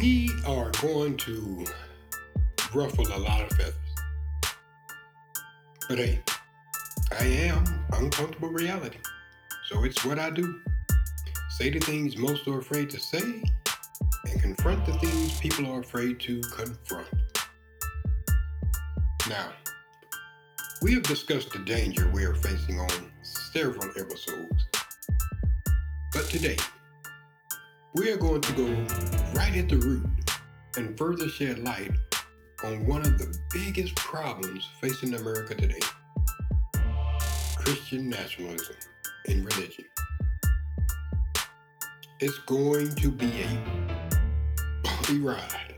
We are going to ruffle a lot of feathers. But hey, I am uncomfortable reality. So it's what I do. Say the things most are afraid to say and confront the things people are afraid to confront. Now, we have discussed the danger we are facing on several episodes. But today, we are going to go right at the root and further shed light on one of the biggest problems facing America today Christian nationalism in religion. It's going to be a bumpy ride.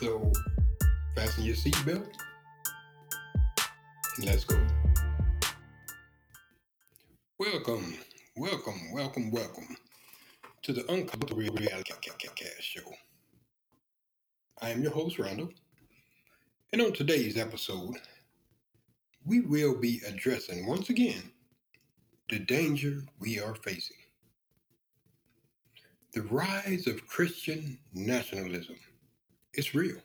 So, fasten your seatbelt and let's go. Welcome, welcome, welcome, welcome to the Uncomfortable Reality Show. I am your host, Randall, and on today's episode, we will be addressing once again the danger we are facing. The rise of Christian nationalism is real.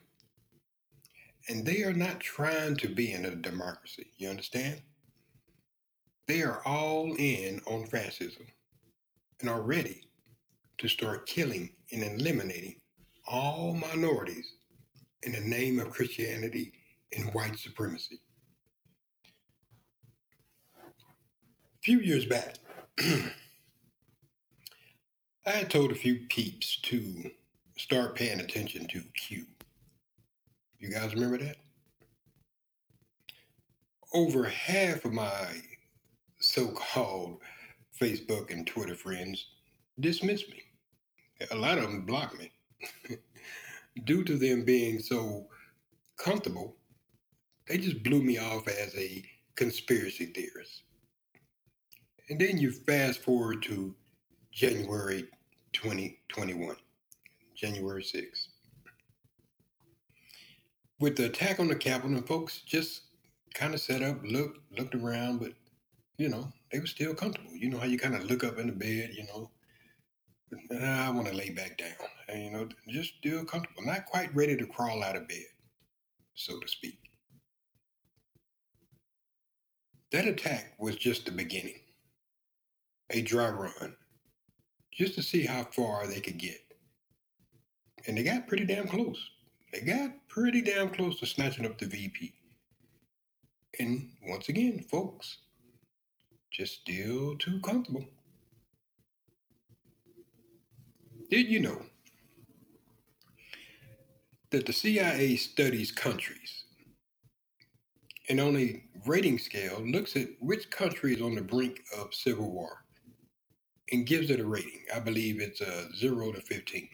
And they are not trying to be in a democracy, you understand? They are all in on fascism and are ready to start killing and eliminating all minorities in the name of Christianity and white supremacy. A few years back, I had told a few peeps to start paying attention to Q. You guys remember that? Over half of my so called Facebook and Twitter friends dismissed me. A lot of them blocked me due to them being so comfortable. They just blew me off as a conspiracy theorist. And then you fast forward to January 2021, January 6th. With the attack on the Capitol, and folks just kind of set up, looked, looked around, but you know, they were still comfortable. You know how you kind of look up in the bed, you know, I want to lay back down, and, you know, just feel comfortable, not quite ready to crawl out of bed, so to speak. That attack was just the beginning, a dry run, just to see how far they could get. And they got pretty damn close. They got pretty damn close to snatching up the VP. And once again, folks, just still too comfortable. Did you know that the CIA studies countries and on a rating scale looks at which country is on the brink of civil war and gives it a rating? I believe it's a 0 to 15.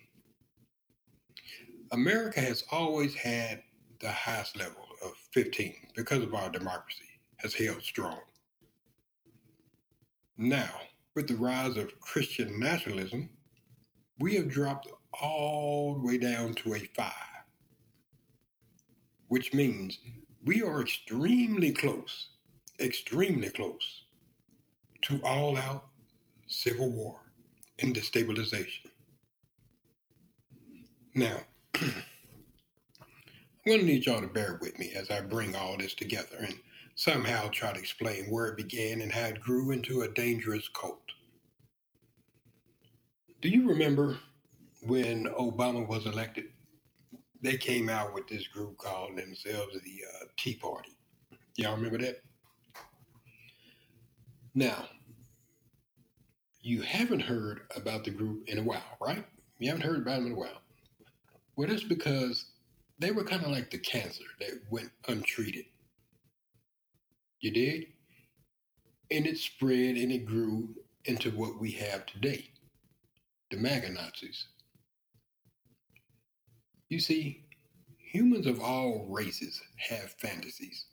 America has always had the highest level of 15 because of our democracy has held strong. Now, with the rise of Christian nationalism, we have dropped all the way down to a five, which means we are extremely close, extremely close to all out civil war and destabilization. Now, I'm going to need y'all to bear with me as I bring all this together and somehow try to explain where it began and how it grew into a dangerous cult. Do you remember when Obama was elected? They came out with this group called themselves the uh, Tea Party. Y'all remember that? Now, you haven't heard about the group in a while, right? You haven't heard about them in a while. Well, that's because they were kind of like the cancer that went untreated. You did? And it spread and it grew into what we have today the MAGA Nazis. You see, humans of all races have fantasies.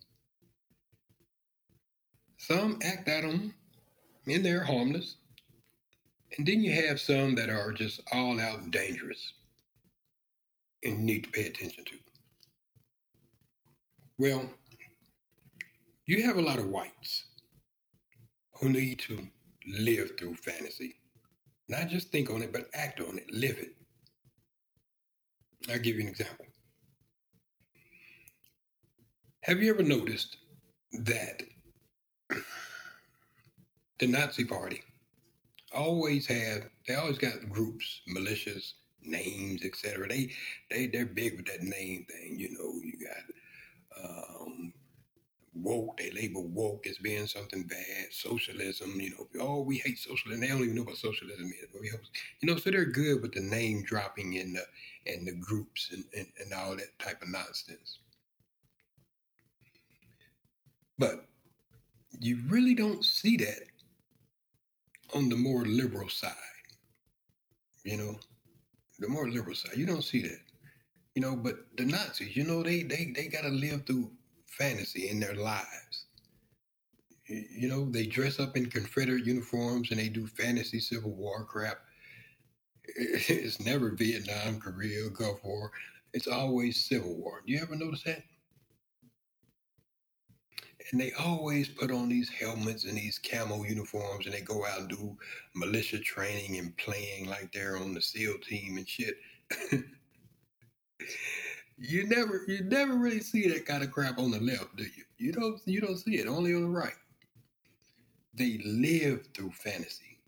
Some act out them and they're harmless. And then you have some that are just all out dangerous and need to pay attention to. Well, you have a lot of whites who need to live through fantasy. Not just think on it, but act on it, live it. I'll give you an example. Have you ever noticed that the Nazi Party always have they always got groups, militias, names, etc. They they they're big with that name thing. You know, you got um, woke. They label woke as being something bad. Socialism. You know, oh we hate socialism. They don't even know what socialism is. But we hope, you know, so they're good with the name dropping in the and the groups and, and, and all that type of nonsense. But you really don't see that on the more liberal side. You know, the more liberal side, you don't see that. You know, but the Nazis, you know, they they they got to live through fantasy in their lives. You know, they dress up in Confederate uniforms and they do fantasy Civil War crap. It's never Vietnam, Korea, Gulf War. It's always Civil War. Do you ever notice that? and they always put on these helmets and these camo uniforms and they go out and do militia training and playing like they're on the SEAL team and shit. you never you never really see that kind of crap on the left, do you? You don't you don't see it, only on the right. They live through fantasy.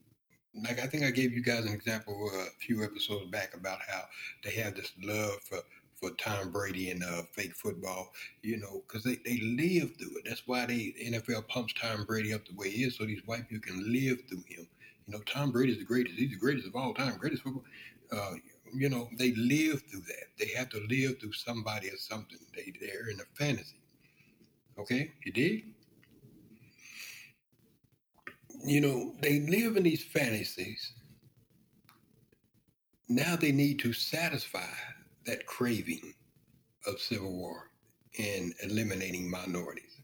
Like I think I gave you guys an example uh, a few episodes back about how they have this love for for Tom Brady and uh, fake football, you know, because they, they live through it. That's why they NFL pumps Tom Brady up the way he is, so these white people can live through him. You know, Tom Brady is the greatest. He's the greatest of all time, greatest football. Uh, you know, they live through that. They have to live through somebody or something. They they're in a fantasy. Okay, you dig? You know, they live in these fantasies. Now they need to satisfy that craving of civil war and eliminating minorities.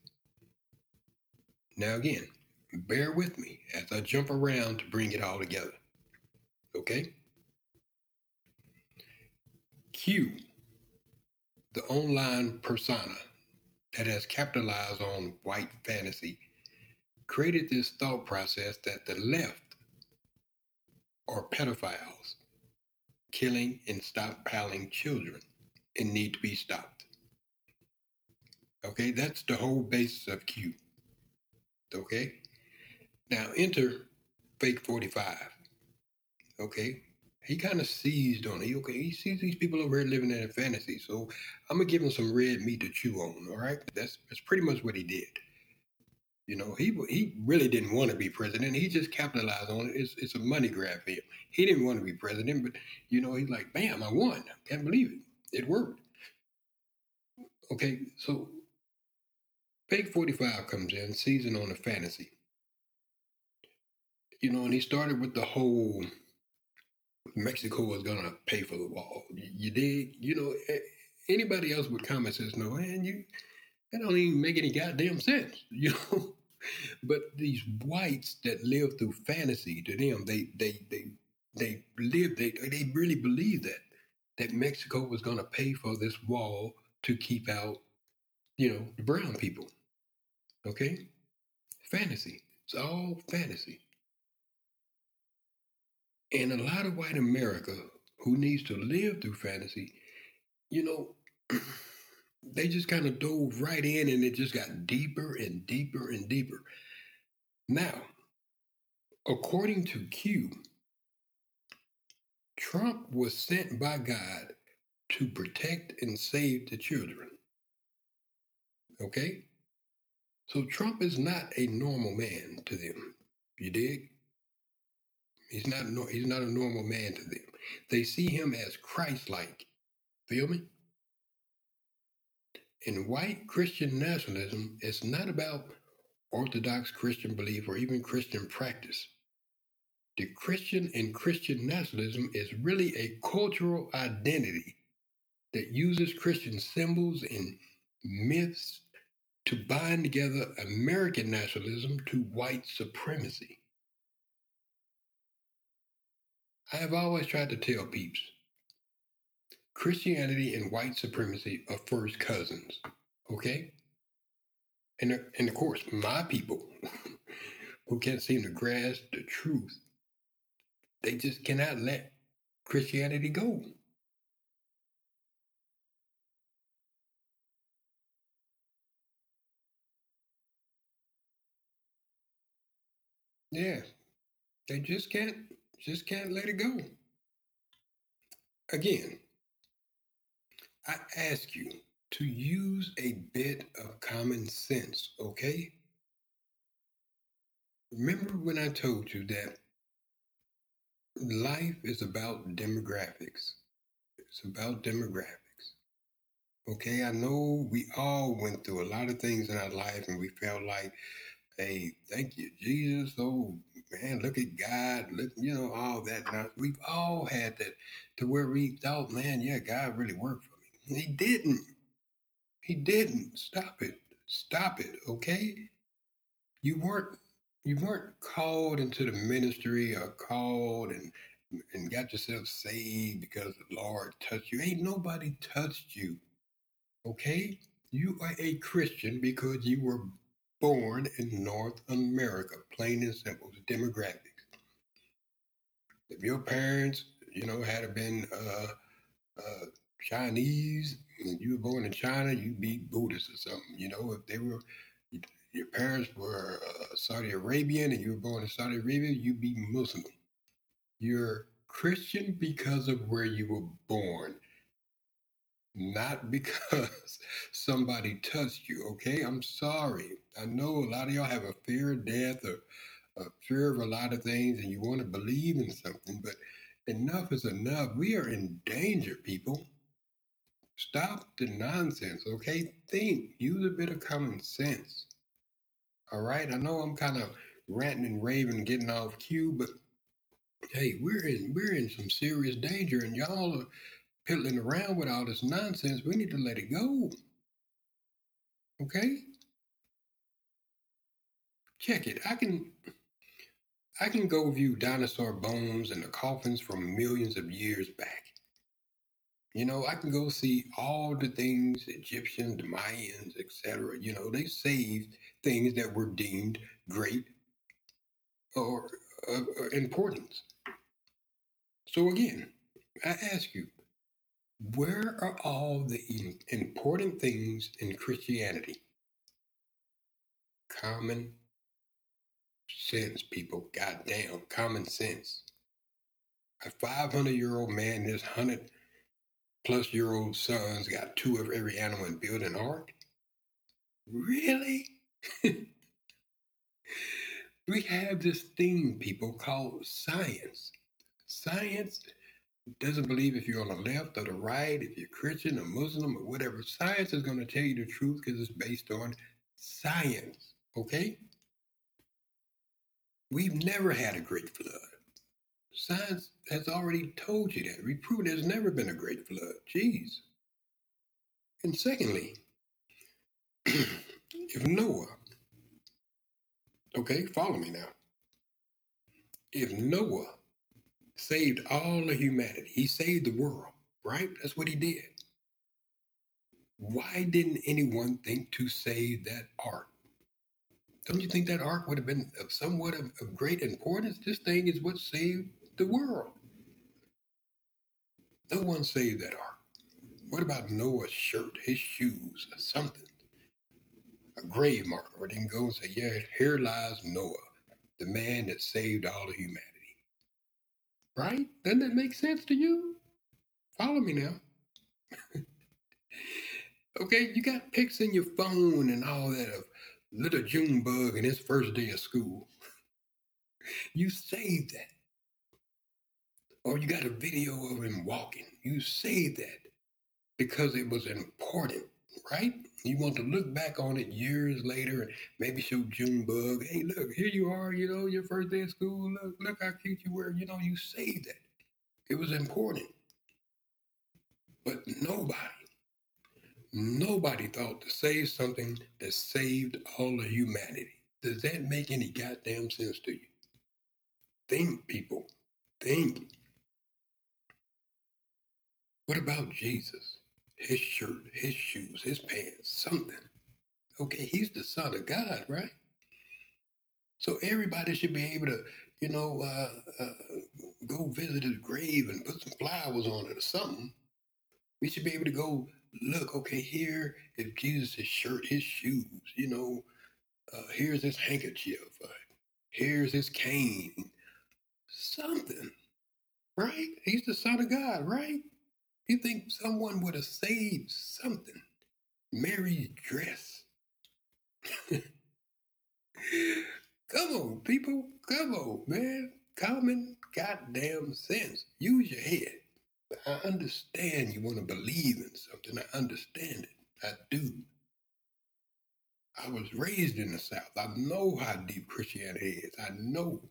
Now, again, bear with me as I jump around to bring it all together. Okay? Q, the online persona that has capitalized on white fantasy, created this thought process that the left are pedophiles killing and stockpiling children and need to be stopped. Okay, that's the whole basis of Q. Okay, now enter fake 45. Okay, he kind of seized on it. Okay, he sees these people over here living in a fantasy. So I'm gonna give him some red meat to chew on. All right, that's that's pretty much what he did. You know, he he really didn't want to be president. He just capitalized on it. It's, it's a money grab for him. He didn't want to be president, but you know, he's like, bam, I won. Can't believe it. It worked. Okay, so Fake 45 comes in, season on a fantasy. You know, and he started with the whole Mexico was gonna pay for the wall. You did, You know, anybody else with comment says, no, man, you that don't even make any goddamn sense, you know. but these whites that live through fantasy, to them, they they they they live they they really believe that that Mexico was going to pay for this wall to keep out, you know, the brown people. Okay, fantasy. It's all fantasy. And a lot of white America who needs to live through fantasy, you know. they just kind of dove right in and it just got deeper and deeper and deeper. Now, according to Q, Trump was sent by God to protect and save the children. Okay? So Trump is not a normal man to them. You dig? He's not no, he's not a normal man to them. They see him as Christ-like. Feel me? In white Christian nationalism, it's not about Orthodox Christian belief or even Christian practice. The Christian and Christian nationalism is really a cultural identity that uses Christian symbols and myths to bind together American nationalism to white supremacy. I have always tried to tell peeps Christianity and white supremacy are first cousins, okay? And, and of course, my people who can't seem to grasp the truth, they just cannot let Christianity go. Yeah, they just can't just can't let it go. Again, I ask you to use a bit of common sense, okay? Remember when I told you that life is about demographics? It's about demographics. Okay, I know we all went through a lot of things in our life and we felt like Hey, thank you, Jesus. Oh man, look at God. Look, you know, all that. Now, we've all had that to where we thought, man, yeah, God really worked for me. He didn't. He didn't. Stop it. Stop it. Okay. You weren't you weren't called into the ministry or called and and got yourself saved because the Lord touched you. Ain't nobody touched you. Okay? You are a Christian because you were born in North America, plain and simple, the demographics. If your parents, you know, had been uh, uh, Chinese and you were born in China, you'd be Buddhist or something. You know, if they were, your parents were uh, Saudi Arabian and you were born in Saudi Arabia, you'd be Muslim. You're Christian because of where you were born not because somebody touched you, okay? I'm sorry. I know a lot of y'all have a fear of death or a fear of a lot of things and you want to believe in something, but enough is enough. We are in danger, people. Stop the nonsense, okay? Think, use a bit of common sense. All right? I know I'm kind of ranting and raving, getting off cue, but hey, we're in we're in some serious danger, and y'all are piddling around with all this nonsense. We need to let it go. Okay? Check it. I can I can go view dinosaur bones and the coffins from millions of years back. You know, I can go see all the things Egyptians, the Mayans, etc. You know, they saved things that were deemed great or uh, uh importance. So again, I ask you, where are all the important things in Christianity? Common sense, people. Goddamn, common sense. A 500 year old man, and his 100 plus year old sons got two of every animal and build an ark? Really? we have this thing, people, called science. Science doesn't believe if you're on the left or the right, if you're Christian or Muslim or whatever. Science is going to tell you the truth because it's based on science. Okay? We've never had a great flood. Science has already told you that. We proved there's never been a great flood. Jeez. And secondly, if Noah, okay, follow me now. If Noah saved all of humanity. He saved the world, right? That's what he did. Why didn't anyone think to save that ark? Don't you think that ark would have been of somewhat of, of great importance? This thing is what saved the world. No one saved that ark. What about Noah's shirt, his shoes, or something? A grave marker where they can go and say, yeah, here lies Noah, the man that saved all of humanity. Right? Doesn't that make sense to you? Follow me now. okay, you got pics in your phone and all that of little Junebug in his first day of school. you saved that. Or you got a video of him walking. You saved that because it was important, right? You want to look back on it years later and maybe show Junebug, hey, look, here you are, you know, your first day of school. Look, look how cute you were. You know, you saved that. It was important. But nobody, nobody thought to save something that saved all of humanity. Does that make any goddamn sense to you? Think, people. Think. What about Jesus? His shirt, his shoes, his pants, something. Okay, he's the Son of God, right? So everybody should be able to, you know, uh, uh, go visit his grave and put some flowers on it or something. We should be able to go look. Okay, here is Jesus' shirt, his shoes. You know, uh, here's his handkerchief. Uh, here's his cane. Something, right? He's the Son of God, right? You think someone would have saved something? Mary's dress. Come on, people. Come on, man. Common goddamn sense. Use your head. I understand you want to believe in something. I understand it. I do. I was raised in the South. I know how deep Christianity is. I know.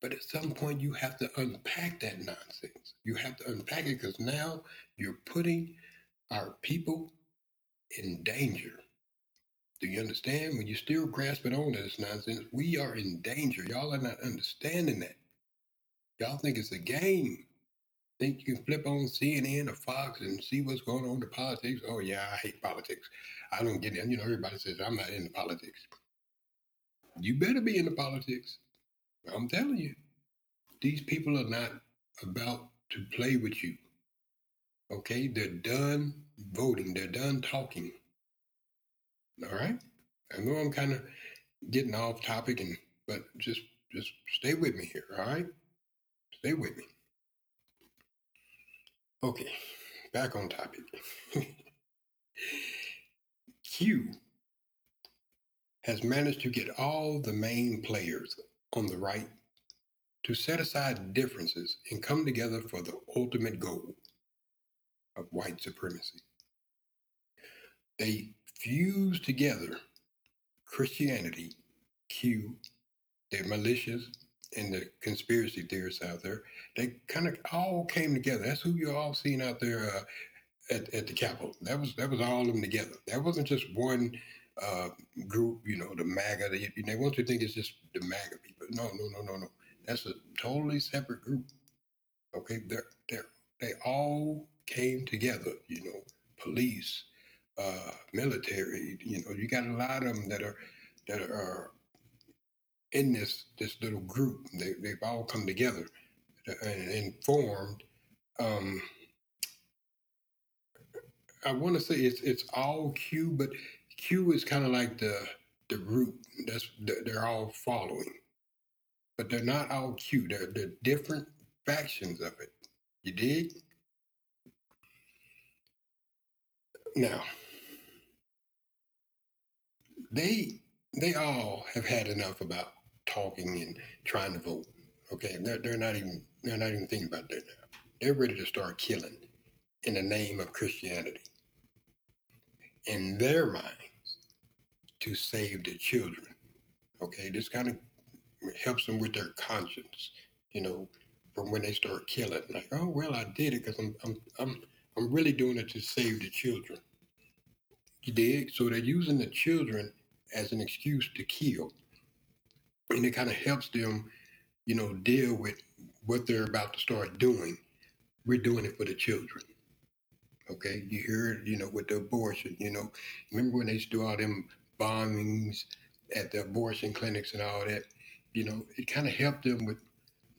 But at some point, you have to unpack that nonsense. You have to unpack it because now you're putting our people in danger. Do you understand? When you're still grasping on to this nonsense, we are in danger. Y'all are not understanding that. Y'all think it's a game. Think you can flip on CNN or Fox and see what's going on in politics? Oh, yeah, I hate politics. I don't get it. You know, everybody says I'm not into politics. You better be into politics. I'm telling you, these people are not about to play with you. Okay? They're done voting, they're done talking. All right? I know I'm kind of getting off topic and but just just stay with me here, all right? Stay with me. Okay, back on topic. Q has managed to get all the main players on the right to set aside differences and come together for the ultimate goal of white supremacy. They fuse together Christianity, Q, the militias, and the conspiracy theorists out there. They kind of all came together. That's who you're all seeing out there uh, at, at the Capitol. That was that was all of them together. That wasn't just one uh, group, you know, the MAGA. They, they want you to think it's just the MAGA people. No, no, no, no, no. That's a totally separate group. Okay, they're, they're, they all came together, you know, police, uh, military, you know, you got a lot of them that are, that are in this, this little group. They, they've all come together and, and formed, um, I want to say it's it's all Q, but Q is kind of like the the root. That's they're all following, but they're not all Q. They're they're different factions of it. You dig? Now, they they all have had enough about talking and trying to vote. Okay, they're they're not even they're not even thinking about that now. They're ready to start killing in the name of Christianity. In their minds, to save the children. Okay, this kind of helps them with their conscience, you know, from when they start killing. Like, oh well, I did it because I'm I'm I'm I'm really doing it to save the children. You dig? So they're using the children as an excuse to kill, and it kind of helps them, you know, deal with what they're about to start doing. We're doing it for the children. Okay, you hear it, you know, with the abortion. You know, remember when they used to do all them bombings at the abortion clinics and all that, you know, it kind of helped them with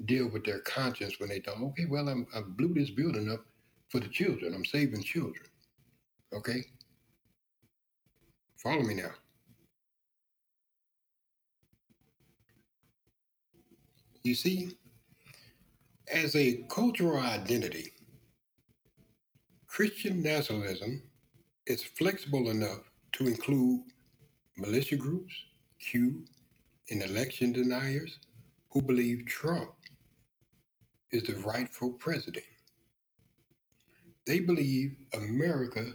deal with their conscience when they thought, okay, well, I'm, I blew this building up for the children. I'm saving children. Okay? Follow me now. You see, as a cultural identity, Christian nationalism is flexible enough to include militia groups, Q, and election deniers, who believe Trump is the rightful president. They believe America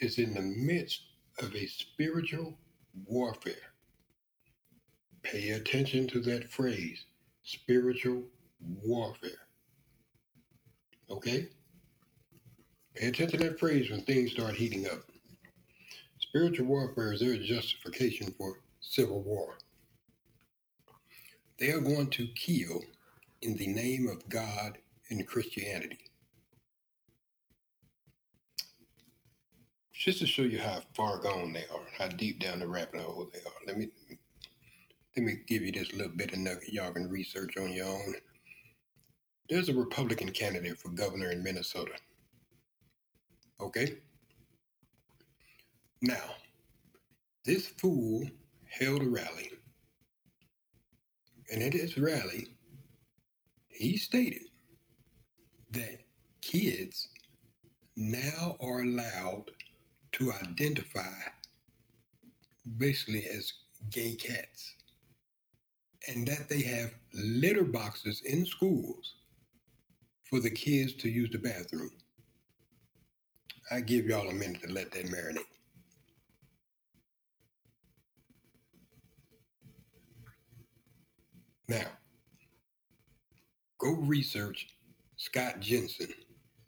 is in the midst of a spiritual warfare. Pay attention to that phrase spiritual warfare. Okay? Pay attention to that phrase when things start heating up. Spiritual warfare is their justification for civil war. They are going to kill in the name of God and Christianity. Just to show you how far gone they are, how deep down the rabbit hole they are. Let me let me give you this little bit of nugget y'all can research on your own. There's a Republican candidate for governor in Minnesota. Okay? Now, this fool held a rally. And at his rally, he stated that kids now are allowed to identify basically as gay cats and that they have litter boxes in schools for the kids to use the bathroom. I give y'all a minute to let that marinate. Now, go research Scott Jensen,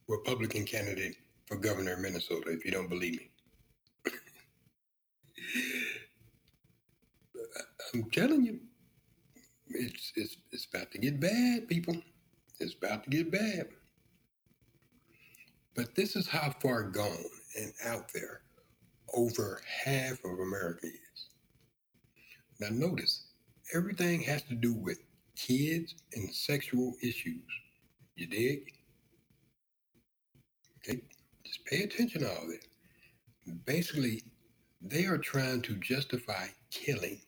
Republican candidate for governor of Minnesota, if you don't believe me. I'm telling you, it's it's it's about to get bad, people. It's about to get bad. But this is how far gone and out there over half of America is. Now notice, everything has to do with kids and sexual issues. You dig? Okay, just pay attention to all that. Basically, they are trying to justify killing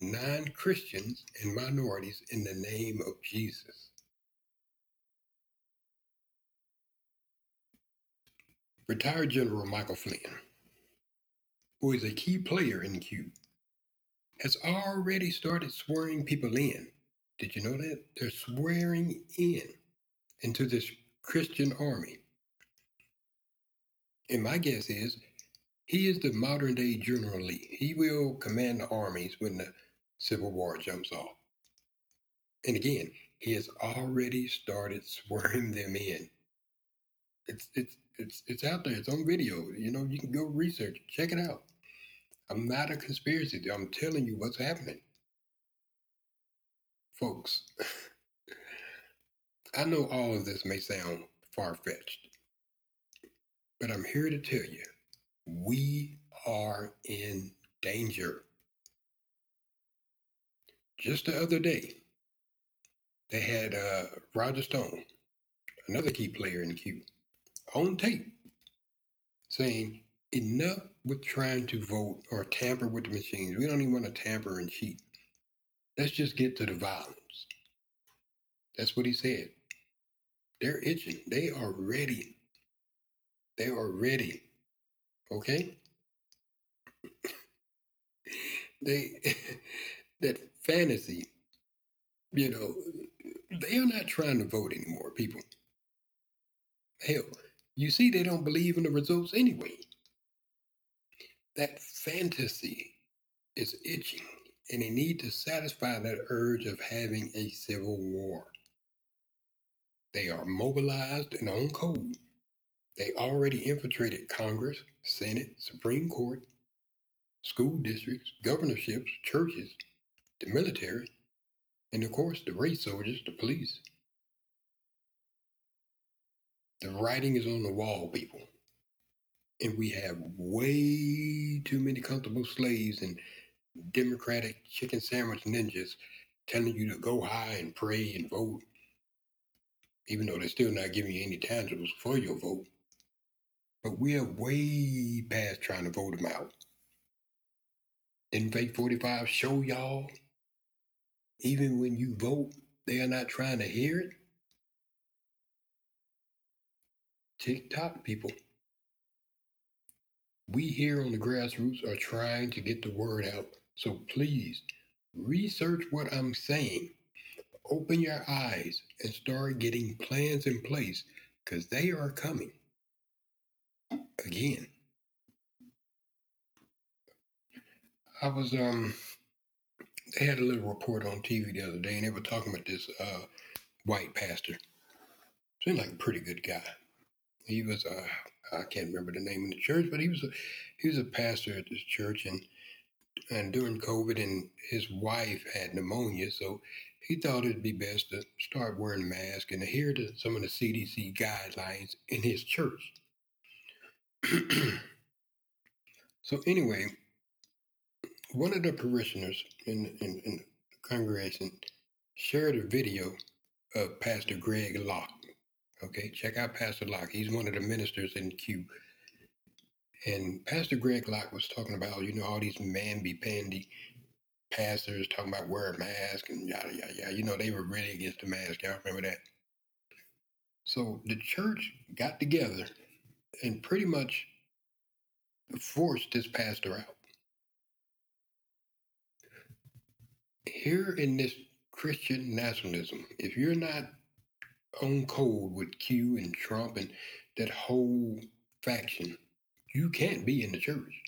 non Christians and minorities in the name of Jesus. Retired General Michael Flynn, who is a key player in Q, has already started swearing people in. Did you know that? They're swearing in into this Christian army. And my guess is he is the modern day General Lee. He will command the armies when the Civil War jumps off. And again, he has already started swearing them in. It's it's it's it's out there. It's on video. You know, you can go research, check it out. I'm not a conspiracy. I'm telling you what's happening. Folks, I know all of this may sound far fetched, but I'm here to tell you we are in danger. Just the other day, they had uh, Roger Stone, another key player in Q, on tape saying, enough with trying to vote or tamper with the machines. We don't even want to tamper and cheat. Let's just get to the violence. That's what he said. They're itching. They are ready. They are ready. Okay? they that fantasy, you know, they are not trying to vote anymore, people. Hell, you see, they don't believe in the results anyway. That fantasy is itching, and they need to satisfy that urge of having a civil war. They are mobilized and on code. They already infiltrated Congress, Senate, Supreme Court, school districts, governorships, churches, the military, and of course the race soldiers, the police. The writing is on the wall, people. And we have way too many comfortable slaves and democratic chicken sandwich ninjas telling you to go high and pray and vote, even though they're still not giving you any tangibles for your vote. But we are way past trying to vote them out. Didn't Fake 45 show y'all even when you vote, they are not trying to hear it. TikTok people, we here on the grassroots are trying to get the word out. So please research what I'm saying. open your eyes and start getting plans in place because they are coming again. I was um they had a little report on TV the other day and they were talking about this uh white pastor. Seemed like a pretty good guy. He was uh I can't remember the name of the church, but he was a he was a pastor at this church and and during COVID and his wife had pneumonia, so he thought it'd be best to start wearing a mask and adhere to some of the CDC guidelines in his church. so anyway, one of the parishioners in, in, in the congregation shared a video of Pastor Greg Locke. Okay, check out Pastor Locke. He's one of the ministers in Q. And Pastor Greg Locke was talking about, you know, all these mamby-pamby pastors talking about wear a mask and yada, yada, yada. You know, they were really against the mask. Y'all remember that? So the church got together and pretty much forced this pastor out. Here in this Christian nationalism, if you're not on cold with Q and Trump and that whole faction, you can't be in the church.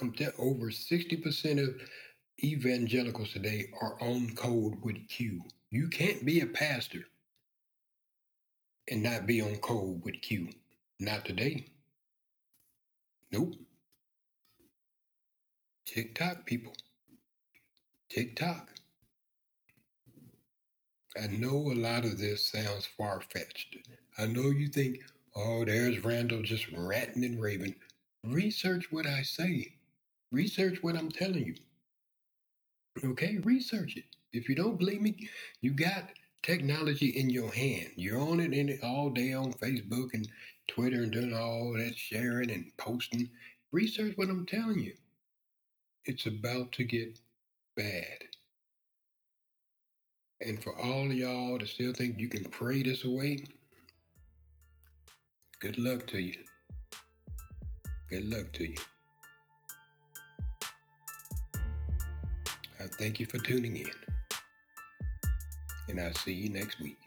I'm telling over 60% of evangelicals today are on code with Q. You can't be a pastor and not be on code with Q. Not today. Nope. TikTok people. TikTok. I know a lot of this sounds far fetched. I know you think, oh, there's Randall just ranting and raving. Research what I say. Research what I'm telling you. Okay, research it. If you don't believe me, you got technology in your hand. You're on it in it all day on Facebook and Twitter and doing all that sharing and posting. Research what I'm telling you. It's about to get bad. And for all y'all to still think you can pray this away, good luck to you. Good luck to you. I thank you for tuning in. And I'll see you next week.